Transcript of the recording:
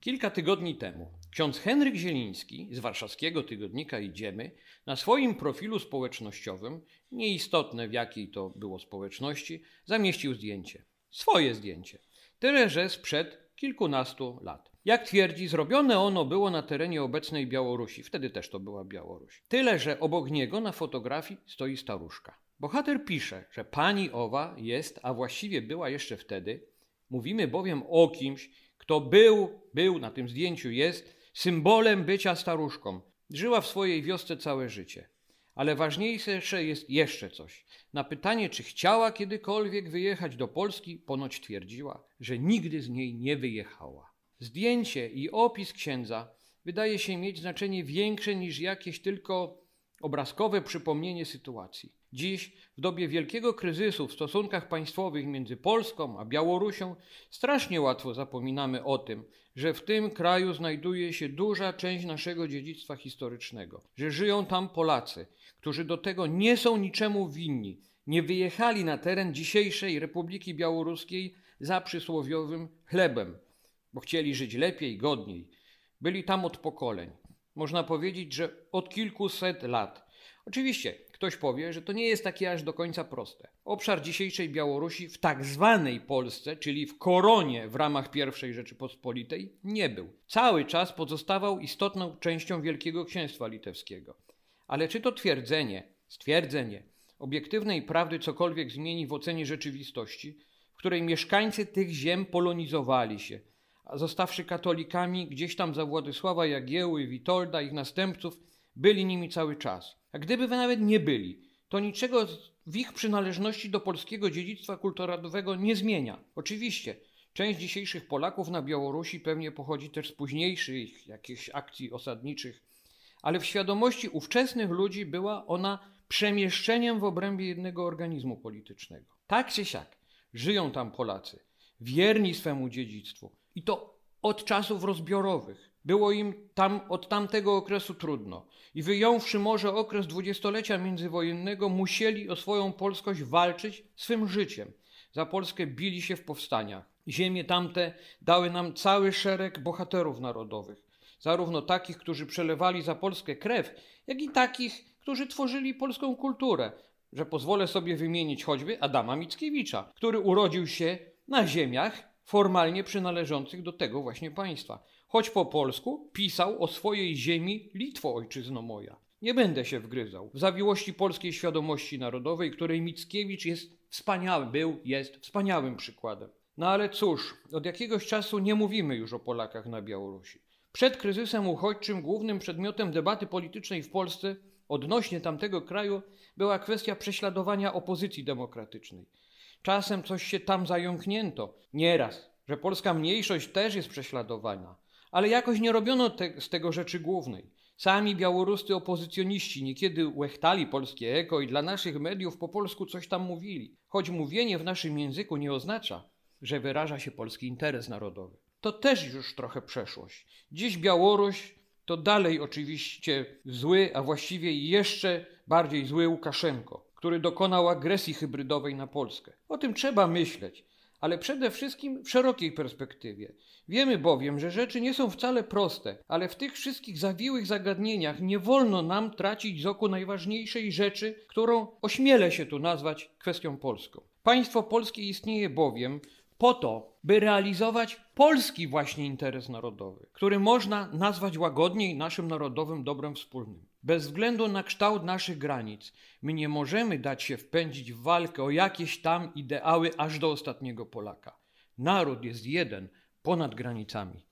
Kilka tygodni temu ksiądz Henryk Zieliński z warszawskiego tygodnika Idziemy na swoim profilu społecznościowym, nieistotne w jakiej to było społeczności, zamieścił zdjęcie. Swoje zdjęcie. Tyle, że sprzed kilkunastu lat. Jak twierdzi, zrobione ono było na terenie obecnej Białorusi. Wtedy też to była Białoruś. Tyle, że obok niego na fotografii stoi staruszka. Bohater pisze, że pani owa jest, a właściwie była jeszcze wtedy, mówimy bowiem o kimś, kto był, był na tym zdjęciu, jest symbolem bycia staruszką. Żyła w swojej wiosce całe życie. Ale ważniejsze jest jeszcze coś. Na pytanie, czy chciała kiedykolwiek wyjechać do Polski, ponoć twierdziła, że nigdy z niej nie wyjechała. Zdjęcie i opis księdza wydaje się mieć znaczenie większe niż jakieś tylko obrazkowe przypomnienie sytuacji. Dziś, w dobie wielkiego kryzysu w stosunkach państwowych między Polską a Białorusią, strasznie łatwo zapominamy o tym, że w tym kraju znajduje się duża część naszego dziedzictwa historycznego, że żyją tam Polacy, którzy do tego nie są niczemu winni, nie wyjechali na teren dzisiejszej Republiki Białoruskiej za przysłowiowym chlebem, bo chcieli żyć lepiej, godniej. Byli tam od pokoleń. Można powiedzieć, że od kilkuset lat. Oczywiście ktoś powie, że to nie jest takie aż do końca proste. Obszar dzisiejszej Białorusi w tak zwanej Polsce, czyli w koronie w ramach I Rzeczypospolitej, nie był. Cały czas pozostawał istotną częścią Wielkiego Księstwa Litewskiego. Ale czy to twierdzenie, stwierdzenie obiektywnej prawdy cokolwiek zmieni w ocenie rzeczywistości, w której mieszkańcy tych ziem polonizowali się, a zostawszy katolikami gdzieś tam za Władysława Jagieły, Witolda, ich następców, byli nimi cały czas. A gdyby nawet nie byli, to niczego w ich przynależności do polskiego dziedzictwa kulturowego nie zmienia. Oczywiście, część dzisiejszych Polaków na Białorusi pewnie pochodzi też z późniejszych jakichś akcji osadniczych, ale w świadomości ówczesnych ludzi była ona przemieszczeniem w obrębie jednego organizmu politycznego. Tak czy siak, żyją tam Polacy, wierni swemu dziedzictwu i to od czasów rozbiorowych. Było im tam od tamtego okresu trudno i wyjąwszy może okres dwudziestolecia międzywojennego, musieli o swoją polskość walczyć swym życiem. Za Polskę bili się w powstaniach. Ziemie tamte dały nam cały szereg bohaterów narodowych, zarówno takich, którzy przelewali za Polskę krew, jak i takich, którzy tworzyli polską kulturę, że pozwolę sobie wymienić choćby Adama Mickiewicza, który urodził się na ziemiach formalnie przynależących do tego właśnie państwa choć po polsku pisał o swojej ziemi Litwo ojczyzno moja. Nie będę się wgryzał w zawiłości polskiej świadomości narodowej, której Mickiewicz jest wspaniałym, był, jest wspaniałym przykładem. No ale cóż, od jakiegoś czasu nie mówimy już o Polakach na Białorusi. Przed kryzysem uchodźczym głównym przedmiotem debaty politycznej w Polsce odnośnie tamtego kraju była kwestia prześladowania opozycji demokratycznej. Czasem coś się tam zająknięto, nieraz, że polska mniejszość też jest prześladowana ale jakoś nie robiono te, z tego rzeczy głównej. Sami białoruscy opozycjoniści niekiedy łechtali polskie eko i dla naszych mediów po polsku coś tam mówili, choć mówienie w naszym języku nie oznacza, że wyraża się polski interes narodowy. To też już trochę przeszłość. Dziś Białoruś to dalej oczywiście zły, a właściwie jeszcze bardziej zły Łukaszenko, który dokonał agresji hybrydowej na Polskę. O tym trzeba myśleć, ale przede wszystkim w szerokiej perspektywie. Wiemy bowiem, że rzeczy nie są wcale proste, ale w tych wszystkich zawiłych zagadnieniach nie wolno nam tracić z oku najważniejszej rzeczy, którą ośmielę się tu nazwać kwestią polską. Państwo polskie istnieje bowiem po to, by realizować polski właśnie interes narodowy, który można nazwać łagodniej naszym narodowym dobrem wspólnym. Bez względu na kształt naszych granic, my nie możemy dać się wpędzić w walkę o jakieś tam ideały aż do ostatniego Polaka. Naród jest jeden ponad granicami.